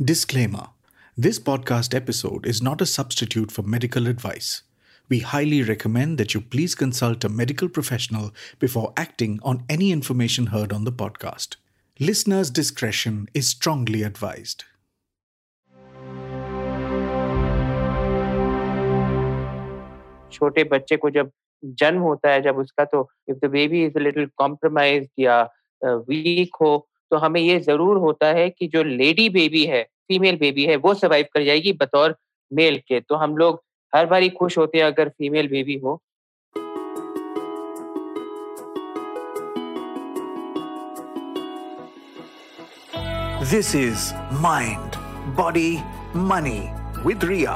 Disclaimer This podcast episode is not a substitute for medical advice. We highly recommend that you please consult a medical professional before acting on any information heard on the podcast. Listener's discretion is strongly advised. छोटे बच्चे को जब जन्म होता है जब उसका तो if the baby is little compromise या वीक हो तो हमें ये ज़रूर होता है कि जो लेडी बेबी है फीमेल बेबी है वो सर्वाइव कर जाएगी बतौर मेल के तो हम लोग हर बार ही खुश होते हैं अगर फीमेल बेबी हो This is Mind, Body, Money with Ria,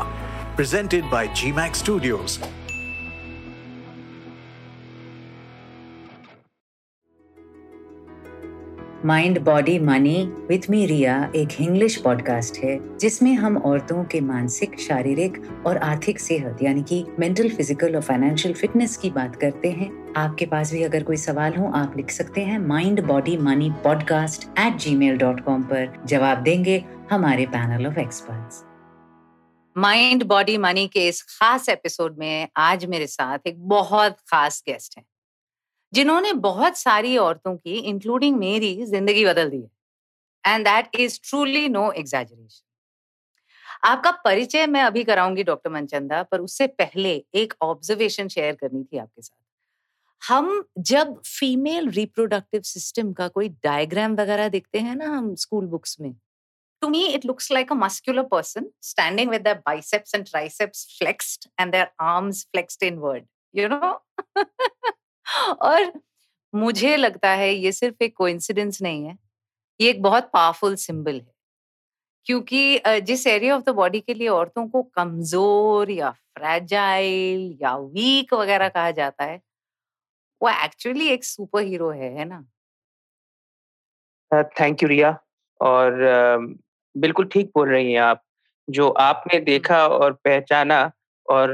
presented by GMAX Studios. Mind body money with me Riya एक इंग्लिश पॉडकास्ट है, जिसमें हम औरतों के मानसिक, शारीरिक और आर्थिक सेहत, यानी कि मेंटल फ़िज़िकल और फाइनेंशियल फिटनेस की बात करते हैं। आपके पास भी अगर कोई सवाल हो, आप लिख सकते हैं mind body money podcast at Gmail dot com पर। जवाब देंगे हमारे panel of experts mind body money के इस खास एपिसोड में आज मेरे साथ एक बहुत खास गेस्ट है। जिन्होंने बहुत सारी औरतों की इंक्लूडिंग मेरी, ज़िंदगी बदल दी है। And that is truly no exaggeration आपका परिचय मैं अभी कराऊँगी डॉक्टर मनचंदा, पर उससे पहले एक ऑब्जर्वेशन शेयर करनी थी आपके साथ। हम जब फीमेल रिप्रोडक्टिव सिस्टम का कोई डायग्राम वगैरह देखते हैं ना हम स्कूल बुक्स में, to me it looks like a muscular person standing with their biceps and triceps flexed and their arms flexed inward, you know? और मुझे लगता है ये सिर्फ़ एक कोइंसिडेंस नहीं है ये एक बहुत पावरफुल सिंबल है। क्योंकि जिस एरिया ऑफ़ द बॉडी के लिए औरतों को कमज़ोर या फ्रेजाइल या वीक वगैरह कहा जाता है वो एक्चुअली एक सुपर हीरो है है ना? थैंक यू रिया और uh, बिल्कुल ठीक बोल रही हैं आप जो आपने देखा और पहचाना और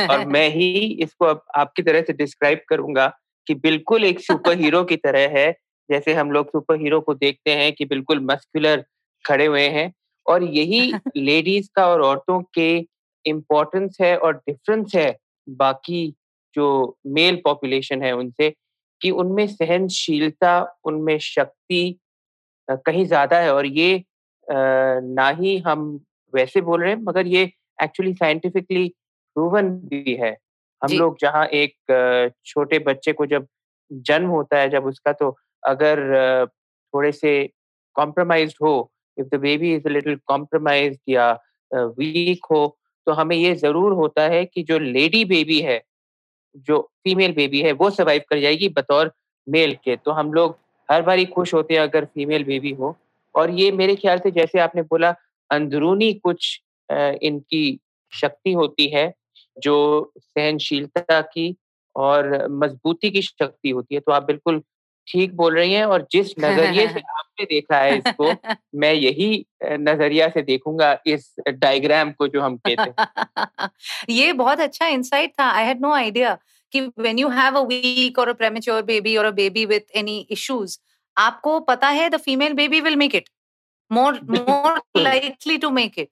और मैं ही इसको अब आपकी तरह से डिस्क्राइब करूँगा कि बिल्कुल एक सुपर हीरो की तरह है। जैसे हम लोग सुपर हीरो को देखते हैं कि बिल्कुल मस्कुलर खड़े हुए हैं और यही लेडीज़ का और औरतों के इम्पोर्टेंस है और डिफरेंस है बाकी जो मेल पॉपुलेशन है उनसे कि उनमें सहनशीलता उनमें शक्ति कहीं ज़्यादा है और ये ना ही हम वैसे बोल रहे हैं मगर ये एक्चुअली साइंटिफिकली प्रूवन भी है। हम लोग जहाँ एक छोटे बच्चे को जब जन्म होता है जब उसका तो अगर थोड़े से कॉम्प्रोमाइज हो if the baby is little compromise या वीक हो तो हमें ये ज़रूर होता है कि जो लेडी बेबी है जो फीमेल बेबी है वो सर्वाइव कर जाएगी बतौर मेल के। तो हम लोग हर बार ही खुश होते हैं अगर फीमेल बेबी हो। और ये मेरे ख्याल से जैसे आपने बोला अंदरूनी कुछ इनकी शक्ति होती है जो सहनशीलता की और मजबूती की शक्ति होती है। तो आप बिल्कुल ठीक बोल रही हैं और जिस नज़रिए से आपने देखा है इसको मैं यही नज़रिया से देखूँगा इस डायग्राम को जो हम कहते हैं। ये बहुत अच्छा इंसाइट था। आई हैड नो आइडिया कि when you have a weak और अ प्रेमेच्योर बेबी और a baby with any issues आपको पता है the female baby will make it more more likely to make it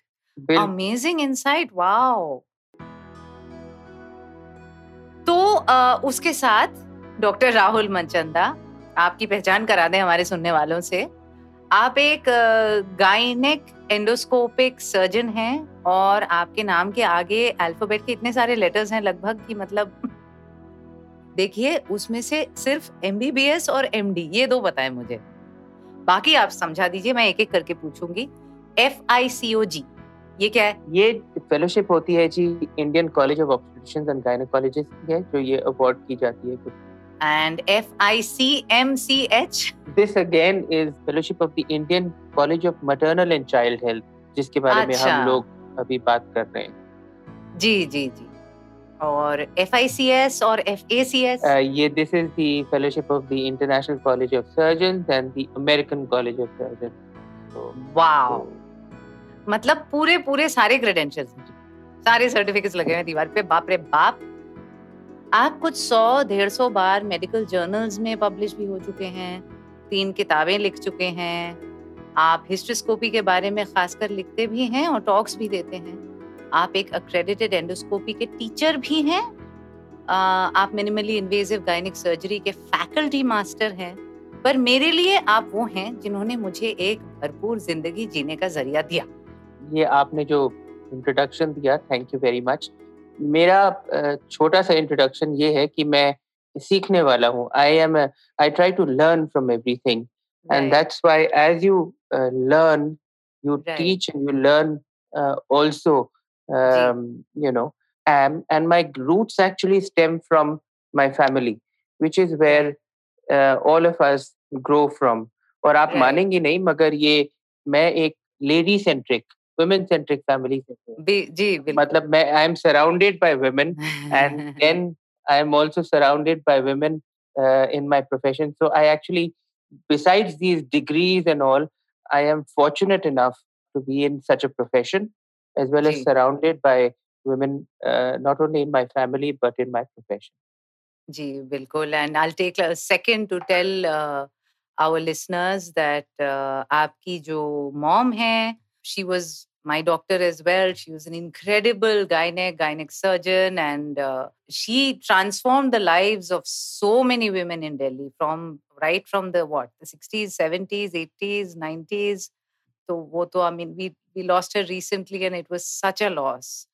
amazing insight wow तो आ, उसके साथ डॉक्टर राहुल मनचंदा आपकी पहचान करा दें हमारे सुनने वालों से। आप एक गाइनिक एंडोस्कोपिक सर्जन हैं और आपके नाम के आगे अल्फ़ाबेट के इतने सारे लेटर्स हैं लगभग कि मतलब देखिए उसमें से सिर्फ़ एमबीबीएस और एमडी ये दो बताएँ मुझे। बाकी आप समझा दीजिए मैं एक एक करके पूछूँगी। एफ़ आई सी ओ जी ये क्या है? ये फेलोशिप होती है जी Indian college of obstetrician and gynaecologist की है जो ये अवार्ड की जाती है। And F I C M C H this again is fellowship of the Indian college of maternal and child health जिसके बारे में हम अच्छा। लोग अभी बात कर रहे हैं। जी जी जी। और एफ़ आई सी एस और एफ़ ए सी एस ये this is the fellowship of the international college of surgeon and the American college of surgeon wow मतलब पूरे पूरे सारे क्रेडेंशियल्स सारे सर्टिफिकेट्स लगे हुए दीवार पे। बाप रे बाप। आप कुछ सौ, डेढ़ सौ बार मेडिकल जर्नल्स में पब्लिश भी हो चुके हैं। तीन किताबें लिख चुके हैं। आप हिस्ट्रोस्कोपी के बारे में खासकर लिखते भी हैं और टॉक्स भी देते हैं। आप एक अक्रेडिटेड एंडोस्कोपी के टीचर भी हैं। आप मिनिमली इन्वेजिव गायनिक सर्जरी के फैकल्टी मास्टर हैं। पर मेरे लिए आप वो हैं जिन्होंने मुझे एक भरपूर ज़िंदगी जीने का ज़रिया दिया। ये आपने जो इंट्रोडक्शन दिया थैंक यू वेरी मच मेरा छोटा सा इंट्रोडक्शन ये है कि मैं सीखने वाला हूँ। I am I try to learn from everything and that's why as you learn you teach and you learn also you know um and my roots actually stem from my family which is where all of us grow from और आप मानेंगे नहीं मगर ये मैं एक lady centric women centric family जी मतलब मैं I am surrounded by women and then I am also surrounded by women uh, in my profession so I actually besides these degrees and all I am fortunate enough to be in such a profession as well as surrounded by women uh, not only in my family but in my profession जी बिल्कुल and I'll take a second to tell uh, our listeners that uh, आपकी जो mom है she was my doctor as well. She was an incredible gynec, gynec surgeon, and uh, she transformed the lives of so many women in Delhi from right from the what the 60s, 70s, 80s, 90s. So, wo to, I mean, we we lost her recently, and it was such a loss.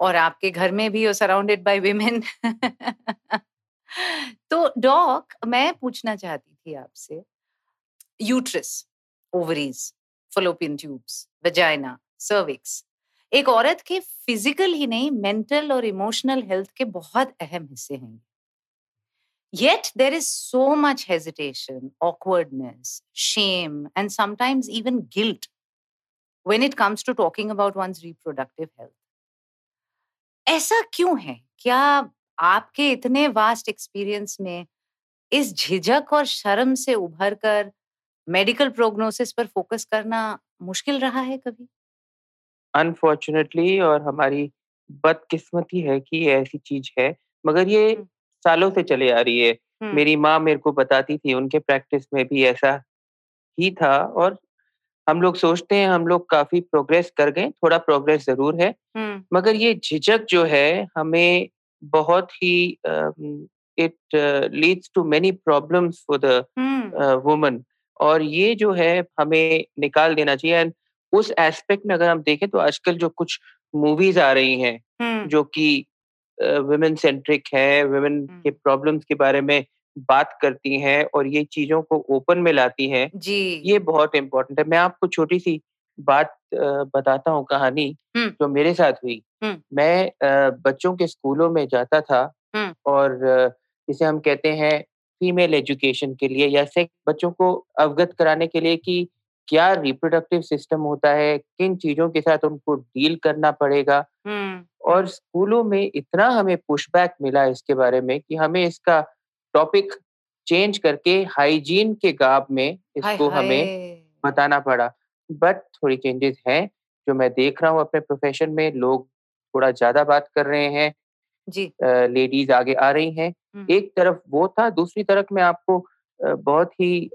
और आपके घर में भी हो surrounded by women तो doc मैं पूछना चाहती थी आपसे uterus ovaries fallopian tubes vagina cervix एक औरत के फ़िज़िकल ही नहीं मेंटल और इमोशनल हेल्थ के बहुत अहम हिस्से हैं yet there is so much hesitation awkwardness shame and sometimes even guilt when it comes to talking about one reproductive health ऐसा क्यों है? क्या आपके इतने वास्ट एक्सपीरियंस में इस झिझक और शर्म से उभर कर मेडिकल प्रोग्नोसिस पर फोकस करना मुश्किल रहा है कभी? अनफॉर्चुनेटली और हमारी बदकिस्मती है कि ये ऐसी चीज़ है मगर ये सालों से चले आ रही है। मेरी माँ मेरे को बताती थी उनके प्रैक्टिस में भी ऐसा ही था और हम लोग सोचते हैं हम लोग काफ़ी प्रोग्रेस कर गए थोड़ा प्रोग्रेस ज़रूर है मगर ये झिझक जो है हमें बहुत ही it leads to many problems for the woman. और ये जो है हमें निकाल देना चाहिए। एंड उस एस्पेक्ट में अगर हम देखें तो आजकल जो कुछ मूवीज़ आ रही हैं जो कि वुमेन सेंट्रिक है वुमेन के प्रॉब्लम्स के बारे में बात करती हैं और ये चीज़ों को ओपन में लाती हैं जी। ये बहुत इम्पोर्टेंट है। मैं आपको छोटी सी बात बताता हूँ कहानी जो मेरे साथ हुई। मैं बच्चों के स्कूलों में जाता था और जिसे हम कहते हैं फीमेल एजुकेशन के लिए या सेक्स बच्चों को अवगत कराने के लिए कि क्या रिप्रोडक्टिव सिस्टम होता है किन चीज़ों के साथ उनको डील करना पड़ेगा? और स्कूलों में इतना हमें पुशबैक मिला इसके बारे में कि हमें इसका टॉपिक चेंज करके हाइजीन के गाब में इसको हमें बताना पड़ा। बट थोड़ी चेंजेस हैं जो मैं देख रहा हूँ अपने प्रोफेशन में लोग थोड़ा ज़्यादा बात कर रहे हैं। जी। लेडीज़ आगे आ रही हैं। एक तरफ़ वो था दूसरी तरफ़ मैं आपको बहुत ही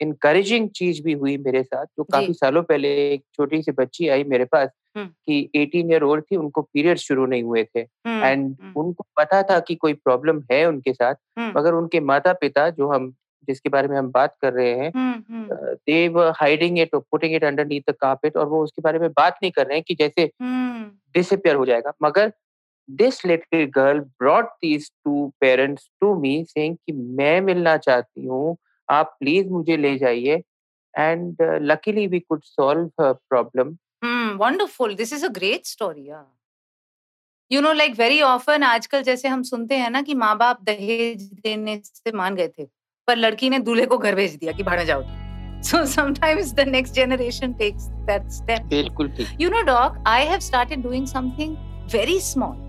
इनकरेजिंग चीज़ भी हुई मेरे साथ जो काफ़ी सालों पहले एक छोटी सी बच्ची आई मेरे पास कि 18 ईयर ओल्ड थी उनको पीरियड शुरू नहीं हुए थे। एंड उनको पता था कि कोई प्रॉब्लम है उनके साथ मगर उनके माता पिता जो हम जिसके बारे में हम बात कर रहे हैं they were hiding it putting it underneath the carpet और वो उसके बारे में बात नहीं कर रहे हैं कि जैसे डिसअपियर हो जाएगा। मगर this little girl brought these two parents to me saying कि मैं मिलना चाहती हूँ आप प्लीज़ मुझे ले जाइए। And luckily we could solve problem wonderful this is a great story you know like very often आजकल जैसे हम सुनते हैं ना कि माँ बाप दहेज देने से मान गए थे पर लड़की ने दूल्हे को घर भेज दिया कि भाड़ा जाओ so sometimes the next generation takes that step. बिल्कुल you know doc i have started doing something very small.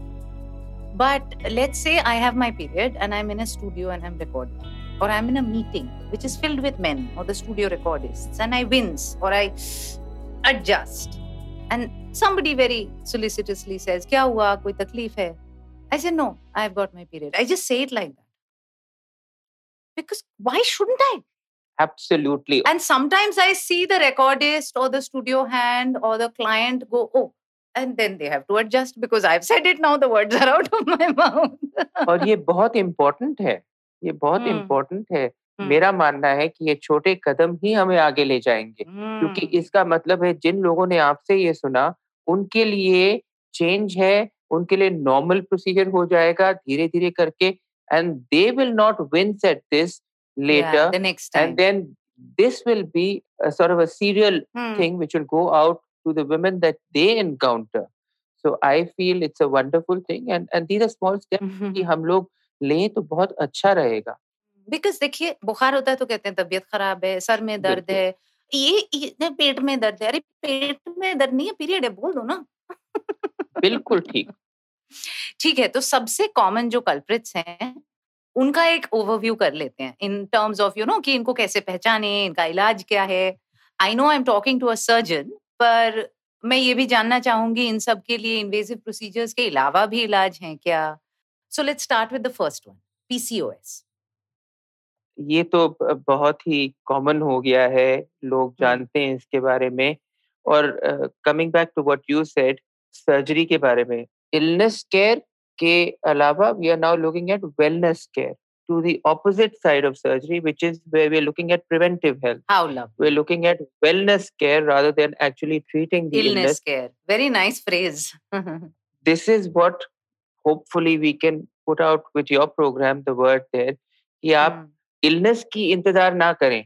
But let's say i have my period and i'm in a studio and i'm recording or I'm in a meeting which is filled with men or the studio recordists and I wince or I adjust and somebody very solicitously says, Kya hua? Koi takleef hai? I say, No, I've got my period. I just say it like that. Because why shouldn't I? Absolutely. And sometimes I see the recordist or the studio hand or the client go, oh, and then they have to adjust because I've said it now, the words are out of my mouth. और ये बहुत important है ये बहुत important है Hmm. मेरा मानना है कि ये छोटे कदम ही हमें आगे ले जाएँगे hmm. क्योंकि इसका मतलब है जिन लोगों ने आपसे ये सुना उनके लिए चेंज है उनके लिए नॉर्मल प्रोसीजर हो जाएगा धीरे धीरे करके and they will not wince at this later the next time. and then this will be a sort of a serial Hmm. thing which will go out to the women that they encounter. So i feel it's a wonderful thing and and these are small steps कि हम लोग लें तो बहुत अच्छा रहेगा। Because देखिए बुखार होता है तो कहते हैं तबीयत खराब है सर में दर्द। है ये, ये पेट में दर्द है अरे पेट में दर्द नहीं है पीरियड है बोल दो ना। बिल्कुल ठीक। ठीक है तो सबसे कॉमन जो कल्प्रिट्स हैं उनका एक ओवरव्यू कर लेते हैं in terms of you know कि इनको कैसे पहचाने इनका इलाज क्या है। I know I am talking to a surgeon पर मैं ये भी जानना चाहूँगी इन सब के लिए इन्वेसिव प्रोसीजर्स के अलावा भी इलाज हैं क्या? So let's start with the first one PCOS ये तो बहुत ही कॉमन हो गया है लोग जानते हैं इसके बारे में और coming back to what you said surgery के बारे में इलनेस केयर के अलावा we are now looking at wellness care To the opposite side of surgery which is where we are looking at preventive health how love we're looking at wellness care rather than actually treating the illness. illness care very nice phrase This is what hopefully we can put out with your program, the word there, कि आप हम्म, illness की इंतजार ना करें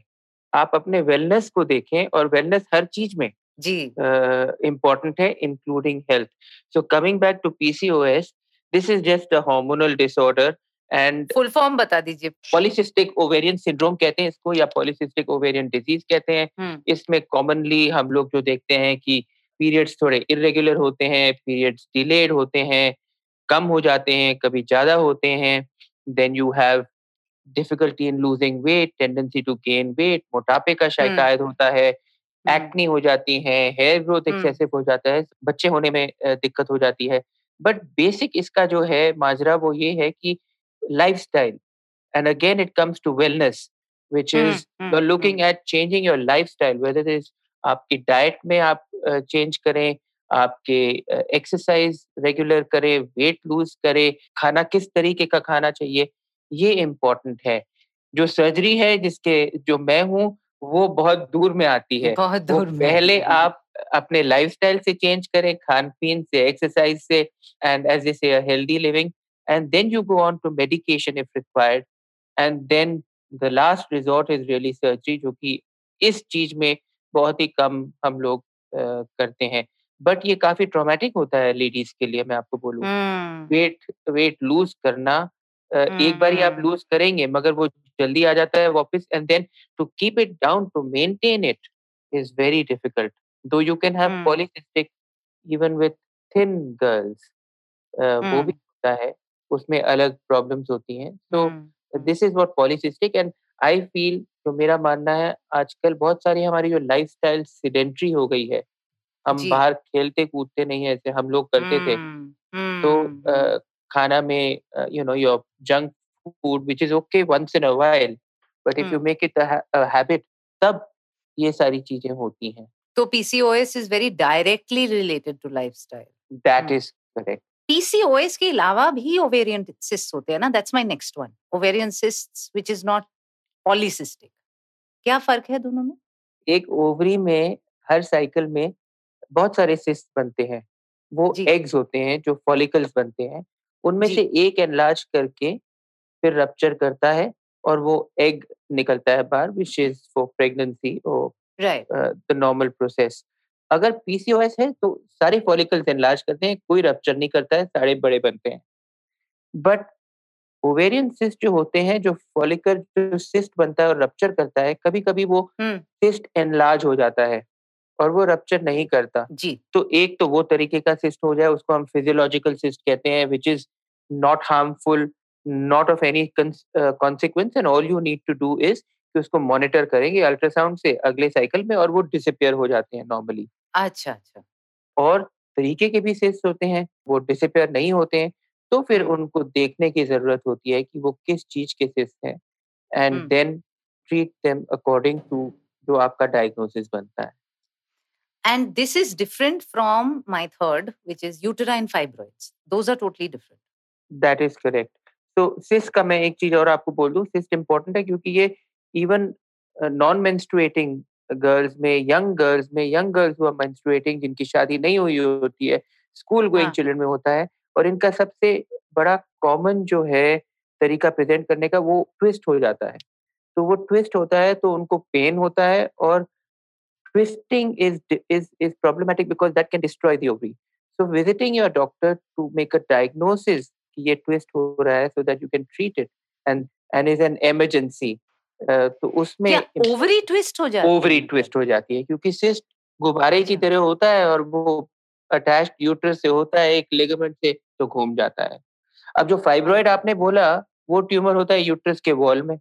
आप अपने wellness को देखें और wellness हर चीज में जी uh, important है including health. So coming back to PCOS, this is just a hormonal disorder and full form बता दीजिए। पॉलीसिस्टिक ओवेरियन सिंड्रोम कहते हैं इसको या पॉलीसिस्टिक ओवेरियन डिज़ीज़ कहते हैं। हम्म, इसमें कॉमनली हम लोग जो देखते हैं कि पीरियड्स थोड़े इरेगुलर होते हैं पीरियड्स डिलेड होते हैं कम हो जाते हैं कभी ज़्यादा होते हैं। Then you have difficulty in losing weight tendency to gain weight मोटापे का शिकायत होता है हम्म, एक्नी हो जाती है हेयर ग्रोथ हम्म। एक्सेसिव हो जाता है बच्चे होने में दिक्कत हो जाती है। बट बेसिक इसका जो है माजरा वो ये है कि lifestyle and again it comes to wellness which hmm, is hmm, you are looking at changing your lifestyle whether is आपकी डाइट में आप चेंज करें आपके एक्सरसाइज रेगुलर करें वेट लूज करें खाना किस तरीके का खाना चाहिए ये इम्पोर्टेंट है। जो सर्जरी है जिसके जो मैं हूँ वो बहुत दूर में आती है। बहुत दूर में पहले आप अपने लाइफस्टाइल से चेंज करें खान पीन से एक्सरसाइज से and as a healthy living and then you go on to medication if required and then the last resort is really surgery जो कि इस चीज़ में बहुत ही कम हम लोग अ, करते हैं। बट ये काफ़ी ट्रॉमेटिक होता है लेडीज़ के लिए मैं आपको बोलूँ। हम्म, वेट वेट लूज करना अ, एक बार ही आप हम्म। लूज करेंगे मगर वो जल्दी आ जाता है वापस and then to keep it down to maintain it is very difficult though you can have hmm. Polycystic even with thin girls वो भी हम्म, होता है। उसमें अलग प्रॉब्लम्स होती हैं। तो हम्म, this is what polycystic and I feel जो मेरा मानना है आजकल बहुत सारी हमारी जो लाइफस्टाइल सिडेंट्री हो गई है। हम बाहर खेलते कूदते नहीं है ऐसे हम लोग करते थे। हम्म, तो हम्म, खाना में you know your junk food which is okay once in a while but if you hmm. Make it a habit तब ये सारी चीज़ें होती हैं। तो PCOS is very directly related to lifestyle that hmm. Is correct PCOS के अलावा भी ओवेरियन सिस्ट होते हैं ना that's my next one ovarian cysts which is not polycystic क्या फ़र्क है दोनों में? एक ओवरी में हर साइकिल में बहुत सारे सिस्ट बनते हैं। वो एग्स होते हैं जो फॉलिकल्स बनते हैं। उनमें से एक एनलार्ज करके फिर रप्चर करता है और वो एग निकलता है बाहर विच इज़ फॉर प्रेगनेंसी और द नॉर्मल प्रोसेस अगर पीसीओएस है तो सारे फॉलिकल्स एनलार्ज करते हैं कोई रप्चर नहीं करता है सारे बड़े बनते हैं। बट ओवेरियन सिस्ट जो होते हैं जो फॉलिकल जो सिस्ट बनता है और रप्चर करता है कभी कभी वो हम्म। सिस्ट एनलार्ज हो जाता है और वो रप्चर नहीं करता। जी। तो एक तो वो तरीके का सिस्ट हो जाए उसको हम फिजियोलॉजिकल सिस्ट कहते हैं which is not harmful not of any consequence and all you need to do is कि उसको मॉनिटर करेंगे अल्ट्रासाउंड से अगले साइकिल में और वो डिसअपियर हो जाते हैं नॉर्मली। अच्छा अच्छा। और तरीके के भी सिस्ट होते हैं वो डिसअपियर नहीं होते हैं तो फिर हम्म। उनको देखने की ज़रूरत होती है कि वो किस चीज़ के सिस्ट हैं and hmm. Then treat them according to जो आपका diagnosis बनता है। and this is different from my third which is uterine fibroids those are totally different that is correct so cyst का मैं एक चीज़ और आपको बोल दूँ cyst important है क्योंकि ये even uh, non menstruating girls में यंग गर्ल्स में यंग गर्ल्स हुआ मेंस्ट्रुएटिंग जिनकी शादी नहीं हुई होती है स्कूल गोइंग चिल्ड्रन में होता है और इनका सबसे बड़ा कॉमन जो है तरीका प्रेजेंट करने का वो ट्विस्ट हो जाता है। तो वो ट्विस्ट होता है तो उनको पेन होता है और twisting is is is problematic because that can destroy the ovary so visiting your doctor to make a diagnosis कि ये ट्विस्ट हो रहा है so that you can treat it and and is an emergency तो उसमें ovary twist हो जाती ovary twist हो जाती है क्योंकि सिस्ट गुब्बारे की अच्छा। तरह होता है और वो अटैच यूट्रस से होता है एक लिगामेंट से तो घूम जाता है। अब जो फाइब्रॉइड आपने बोला वो ट्यूमर होता है यूट्रस के वॉल में।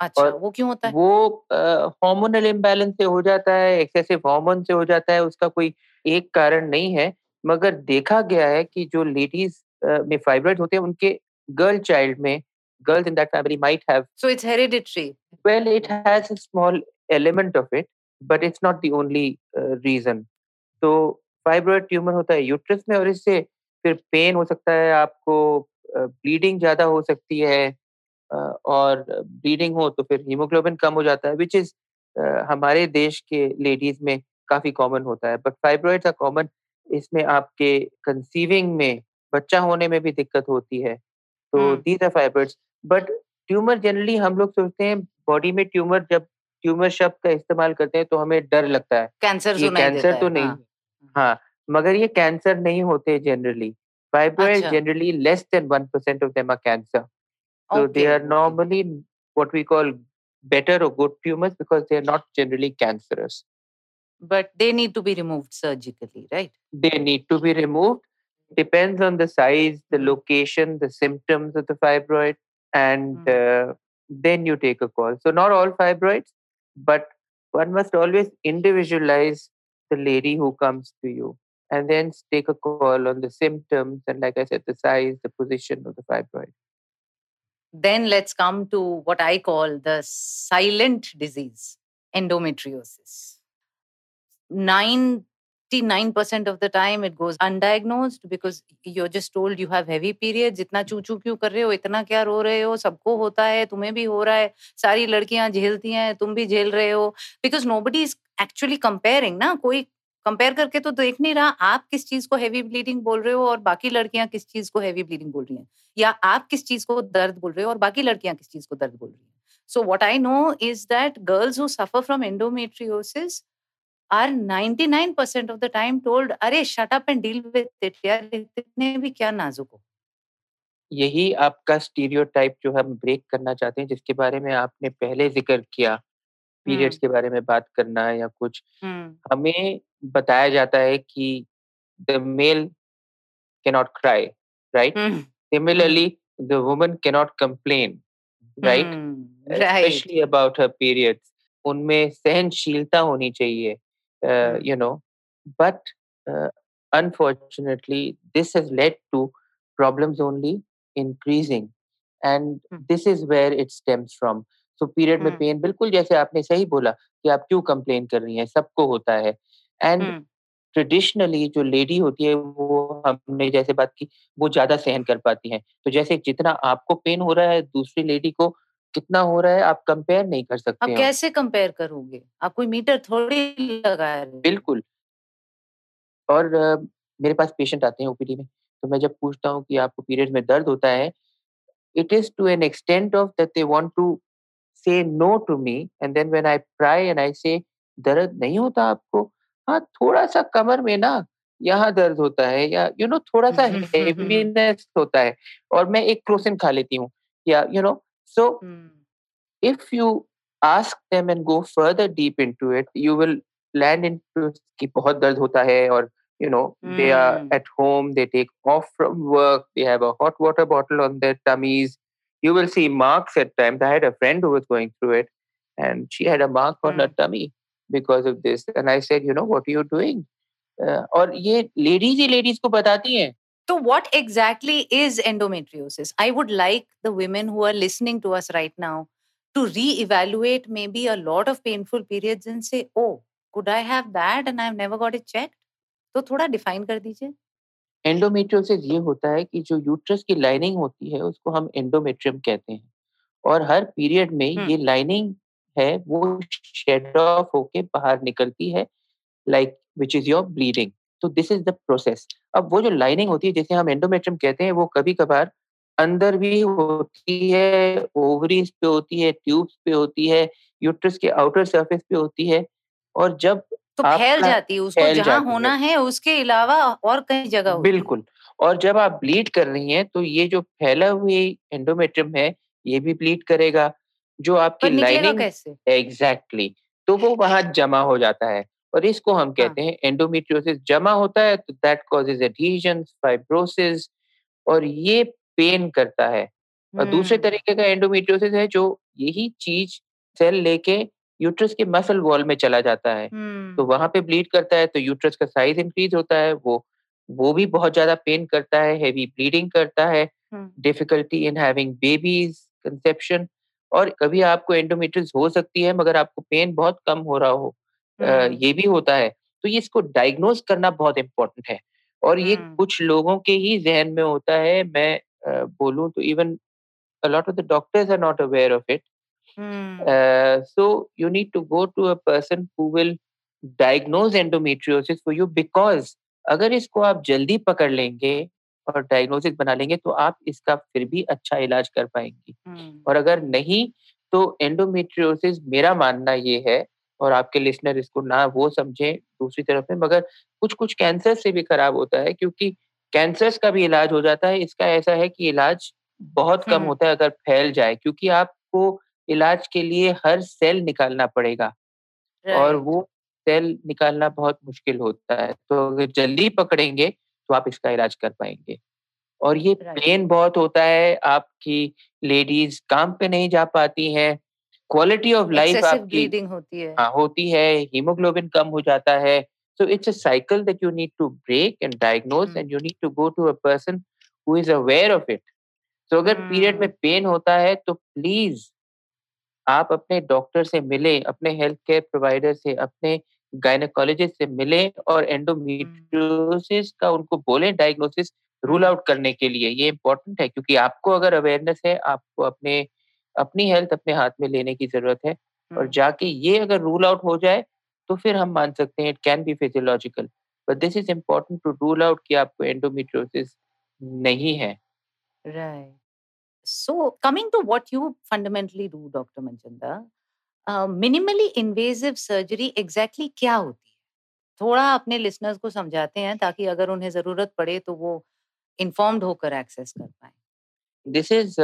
अच्छा और वो क्यों होता है? वो हार्मोनल इम्बैलेंस से हो जाता है एक्सेसिव हार्मोन से हो जाता है उसका कोई एक कारण नहीं है। मगर देखा गया है कि जो लेडीज़ में फाइब्रॉइड होते हैं उनके गर्ल चाइल्ड में girls in that family might have. So it's hereditary. Well, it has a small element of it, but it's not the only uh, reason. तो फाइब्रॉइड ट्यूमर होता है यूट्रस में और इससे फिर पेन हो सकता है आपको ब्लीडिंग uh, ज़्यादा हो सकती है uh, और ब्लीडिंग हो तो फिर हीमोग्लोबिन कम हो जाता है विच इज़ uh, हमारे देश के लेडीज़ में काफ़ी कॉमन होता है बट फाइब्रॉइड्स आर कॉमन इसमें आपके कंसीविंग में बच्चा होने में भी दिक्कत होती है तो these are fibroids but tumour generally हम लोग सोचते हैं बॉडी में ट्यूमर जब ट्यूमर शब्द का इस्तेमाल करते हैं तो हमें डर लगता है। कैंसर ये कैंसर तो नहीं तो हाँ।, हाँ। मगर ये कैंसर नहीं होते generally fibroid generally less than one percent of them cancer तो they are normally what we call better और good tumours because they are not generally cancerous but they need to be removed surgically right? They need to be removed depends on the size the location the symptoms of the fibroid and mm. uh, then you take a call. So, not all fibroids, but one must always individualize the lady who comes to you and then take a call on the symptoms and, like I said, the size, the position of the fibroid. Then let's come to what I call the silent disease, endometriosis. Nine 99% of the time it goes undiagnosed because you're just told you have heavy periods, इतना चू चू क्यों कर रहे हो, इतना क्या रो रहे हो, सबको होता है, तुम्हें भी हो रहा है, सारी लड़कियाँ झेलती हैं, तुम भी झेल रहे हो। Because nobody is actually comparing ना, कोई कंपेयर करके तो देख नहीं रहा, आप किस चीज़ को हैवी ब्लीडिंग बोल रहे हो और बाकी लड़कियाँ किस चीज़ को हैवी ब्लीडिंग बोल रही हैं? या आप किस चीज़ को दर्द बोल रहे हो और बाकी लड़कियाँ किस चीज़ को दर्द बोल रही हैं? So what I know is that girls who suffer from endometriosis are 99% of the time told अरे shut up and deal with it यार इतने भी क्या नाजुक हो यही आपका स्टीरियोटाइप जो हम ब्रेक करना चाहते हैं जिसके बारे में आपने पहले ज़िक्र किया पीरियड्स के बारे में बात करना या कुछ हमें बताया जाता है कि the male cannot cry right mm. similarly the woman cannot complain right mm, right especially about her periods उनमें सहनशीलता होनी चाहिए uh, you know but uh, unfortunately this has led to problems only increasing and hmm. this is where it stems from so period में pain बिल्कुल जैसे आपने सही बोला कि आप क्यों कंप्लेन कर रही हैं सबको होता है एंड ट्रेडिशनली जो लेडी होती है वो हमने जैसे बात की वो ज़्यादा सहन कर पाती हैं तो जैसे जितना आपको पेन हो रहा है दूसरी लेडी को कितना हो रहा है आप कंपेयर नहीं कर सकते आप कैसे कंपेयर करोगे? आप कोई मीटर थोड़ी लगा रहे बिल्कुल। और uh, मेरे पास पेशेंट आते हैं ओपीडी में तो मैं जब पूछता हूँ कि आपको पीरियड में दर्द होता है it is to an extent of that they want to say no to me and then when I try and I say दर्द नहीं होता आपको? हाँ थोड़ा सा कमर में ना यहाँ दर्द होता है या यू you नो know, थोड़ा सा हेवीनेस होता है और मैं एक क्रोसिन खा लेती हूँ या you know So mm. if you ask them and go further deep into it, you will land into कि बहुत दर्द होता है और you know mm. they are hmm. at home they take off from work they have a hot water bottle on their tummies you will see marks at times i had a friend who was going through it and she had a mark on mm. her tummy because of this and i said you know what are you doing uh, और ये ladies ही ladies को बताती हैं So, what exactly is endometriosis? I would like the women who are listening to us right now to re-evaluate maybe a lot of painful periods and say, oh, could I have that and I've never got it checked? तो थोड़ा define कर दीजिए endometriosis ये होता है कि जो uterus की लाइनिंग होती है उसको हम एंडोमेट्रियम कहते हैं और हर पीरियड में ये लाइनिंग है वो शेड ऑफ़ होके बाहर निकलती है like which is your bleeding तो दिस इज़ द प्रोसेस अब वो जो लाइनिंग होती है जिसे हम एंडोमेट्रियम कहते हैं वो कभी कभार अंदर भी होती है ओवरीज पे होती है ट्यूब्स पे होती है यूट्रस के आउटर सरफेस पे होती है और जब तो फैल जाती है उसको जहाँ होना है उसके अलावा और कई जगह बिल्कुल और जब आप ब्लीड कर रही हैं तो ये जो फैला हुई एंडोमेट्रियम है ये भी ब्लीड करेगा जो आपकी लाइनिंग एग्जैक्टली exactly, तो वो वहाँ जमा हो जाता है। और इसको हम हाँ। कहते हैं एंडोमेट्रियोसिस जमा होता है तो दैट कॉजेज एडहीजन फाइब्रोसिस और ये पेन करता है। और दूसरे तरीके का एंडोमेट्रियोसिस है जो यही चीज़ सेल लेके यूट्रस के मसल वॉल में चला जाता है। तो वहाँ पे ब्लीड करता है तो यूट्रस का साइज़ इंक्रीज होता है वो वो भी बहुत ज़्यादा पेन करता है हेवी ब्लीडिंग करता है difficulty in having babies conception और कभी आपको एंडोमेट्रिस हो सकती है मगर आपको पेन बहुत कम हो रहा हो। ये भी होता है। तो ये इसको डायग्नोज करना बहुत इम्पोर्टेंट है। और ये कुछ लोगों के ही जहन में होता है मैं बोलूँ तो even a lot of the doctors are not aware of it Hmm. Uh, so you need to go to a person who will diagnose endometriosis for you because अगर इसको आप जल्दी पकड़ लेंगे और डायग्नोसिस बना लेंगे तो आप इसका फिर भी अच्छा इलाज कर पाएँगे। hmm. और अगर नहीं तो एंडोमेट्रियोसिस मेरा मानना ये है और आपके लिसनर इसको ना वो समझे दूसरी तरफ़ में मगर कुछ कुछ कैंसर से भी खराब होता है क्योंकि कैंसर का भी इलाज हो जाता है। इसका ऐसा है कि इलाज बहुत कम होता है अगर फैल जाए क्योंकि आपको इलाज के लिए हर सेल निकालना पड़ेगा। और वो सेल निकालना बहुत मुश्किल होता है। तो अगर जल्दी पकड़ेंगे तो आप इसका इलाज कर पाएँगे। और ये पेन बहुत होता है। आपकी लेडीज़ काम पे नहीं जा पाती हैं। क्वालिटी ऑफ़ लाइफ आपकी होती है। हाँ होती है हीमोग्लोबिन कम हो जाता है। It's a cycle that you need to break and diagnose mm. and you need to go to a person who is aware of it. So अगर पीरियड. में पेन होता है तो प्लीज़ आप अपने डॉक्टर से मिले अपने हेल्थ केयर प्रोवाइडर से अपने गायनेकोलॉजिस्ट से मिले और एंडोमेट्रियोसिस का उनको बोले डायग्नोसिस रूल आउट करने के लिए। ये इम्पोर्टेंट है क्योंकि आपको अगर अवेयरनेस है आपको अपने अपनी हेल्थ अपने हाथ में लेने की ज़रूरत है। और जाके ये अगर रूल आउट हो जाए तो फिर हम मान सकते हैं it can be physiological but this is important to rule out कि आपको एंडोमेट्रियोसिस नहीं है। Right So, coming to what you fundamentally do, Dr. Manchanda, uh, minimally invasive surgery exactly क्या होती है? थोड़ा अपने लिसनर्स को समझाते हैं ताकि अगर उन्हें ज़रूरत पड़े तो वो इन्फॉर्म्ड होकर एक्सेस कर पाए। This is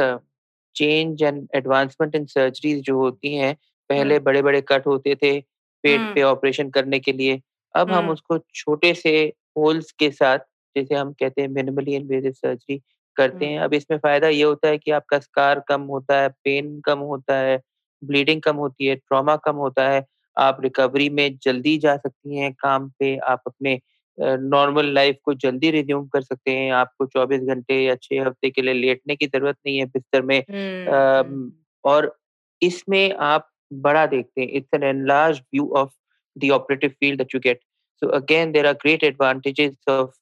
change and advancement in surgeries जो होती हैं पहले बड़े बड़े कट होते थे पेट पे ऑपरेशन करने के लिए। अब हम उसको छोटे से होल्स के साथ जैसे हम कहते हैं मिनिमली इन्वेजिव सर्जरी करते हैं। अब इसमें फ़ायदा ये होता है कि आपका स्कार कम होता है पेन कम होता है ब्लीडिंग कम होती है ट्रॉमा कम होता है। आप रिकवरी में जल्दी जा सकती हैं काम पे आप अपने नॉर्मल लाइफ को जल्दी रिज्यूम कर सकते हैं। आपको 24 घंटे या छह हफ़्ते के लिए लेटने की ज़रूरत नहीं है बिस्तर में। आ, और इसमें आप बड़ा देखते हैं। It's an enlarge view of the operative field that you get so again there are great advantages of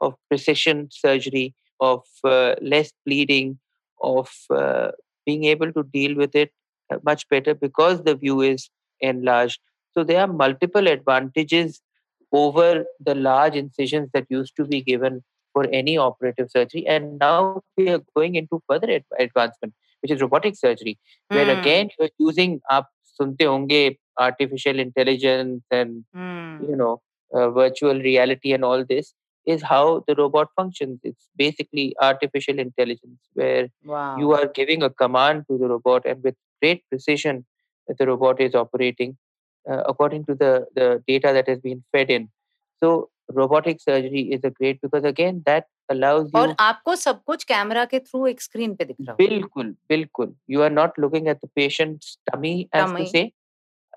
of precision surgery of uh, less bleeding, of uh, being able to deal with it uh, much better because the view is enlarged. So there are multiple advantages over the large incisions that used to be given for any operative surgery. And now we are going into further ad- advancement, which is robotic surgery, mm. where hmm. again you're using up sunte honge artificial intelligence and mm. you know uh, virtual reality and all this is how the robot functions. It's basically artificial intelligence, where wow. you are giving a command to the robot, and with great precision, the robot is operating uh, according to the, the data that has been fed in. So robotic surgery is a great because again that allows you और आपको सब कुछ camera के through एक screen पे दिख रहा बिल्कुल बिल्कुल you are not looking at the patient's tummy as tummy. to say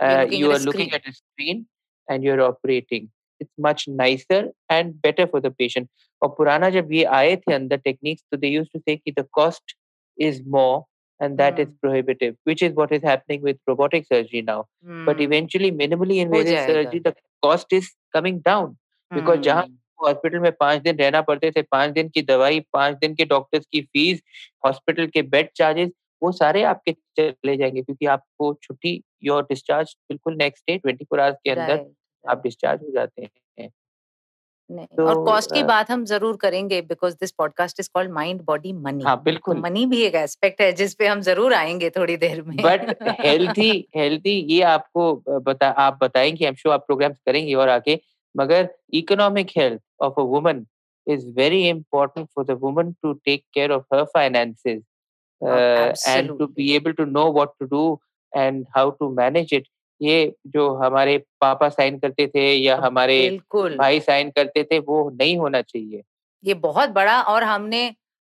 uh, you are looking at a screen and you're operating it's much nicer and better for the patient और पुराना जब ये आए थे अंदर टेक्निक्स तो they used to से कि the cost is more and that mm. is Hmm. prohibitive, which is what is happening with robotic surgery now. Mm. But Hmm. eventually, minimally हो invasive surgery, the cost is coming down because जहाँ हम्म, hospital में पाँच दिन रहना पड़ते थे पाँच दिन की दवाई पाँच दिन के डॉक्टर्स की फ़ीस हॉस्पिटल के बेड चार्जेस वो सारे आपके चले जाएँगे क्योंकि आपको छुट्टी योर डिस्चार्ज बिल्कुल next day twenty four hours के अंदर राइट आप डिस्चार्ज हो जाते हैं नहीं तो और कॉस्ट की बात हम ज़रूर करेंगे because this podcast is called mind body money हाँ बिल्कुल। मनी भी एक एस्पेक्ट है जिस पे हम ज़रूर आएँगे थोड़ी देर में। बट हेल्थी हेल्थी ये आपको बता आप बताएँगे हम श्योर आप प्रोग्राम्स करेंगे और आगे। मगर economic health of a woman is very important for the woman to take care of her finances and to be able to know what to do and how to manage it ये जो हमारे पापा sign करते थे या हमारे भाई sign करते थे वो नहीं होना चाहिए ये बहुत बड़ा और हमने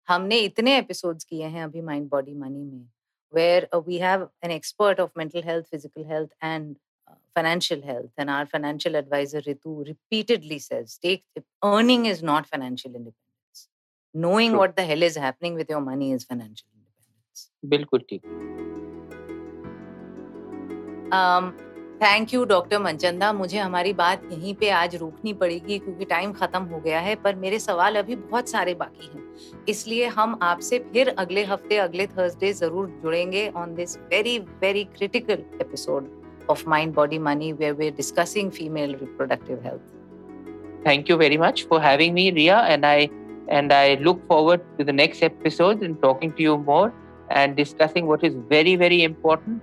हमने इतने एपिसोड्स किए हैं अभी माइंड बॉडी मनी में where we have an expert of mental health physical health and financial health and our financial advisor ritu repeatedly says take earning is not financial independence knowing True. what the hell is happening with your money is financial independence बिल्कुल ठीक um thank you doctor Manchanda मुझे हमारी बात यहीं पे आज रोकनी पड़ेगी क्योंकि टाइम खत्म हो गया है पर मेरे सवाल अभी बहुत सारे बाकी हैं। इसलिए हम आपसे फिर अगले हफ़्ते अगले थर्सडे ज़रूर जुड़ेंगे on this very very critical episode of mind body money where we discussing female reproductive health Thank you very much for having me, Ria, and I and I look forward to the next episode and talking to you more and discussing what is very very important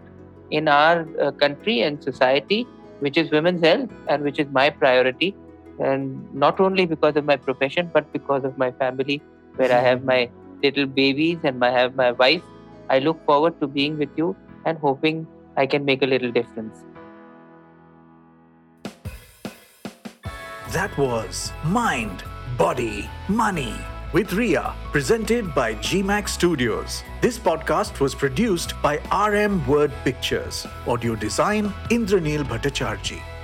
in our uh, country and society, which is women's health and which is my priority, and not only because of my profession but because of my family, where I have my little babies and I have my wife. I look forward to being with you and hoping I can make a little difference. That was Mind, Body, Money with Ria, presented by GMAX Studios. This podcast was produced by RM Word Pictures. Audio design Indranil Bhattacharjee.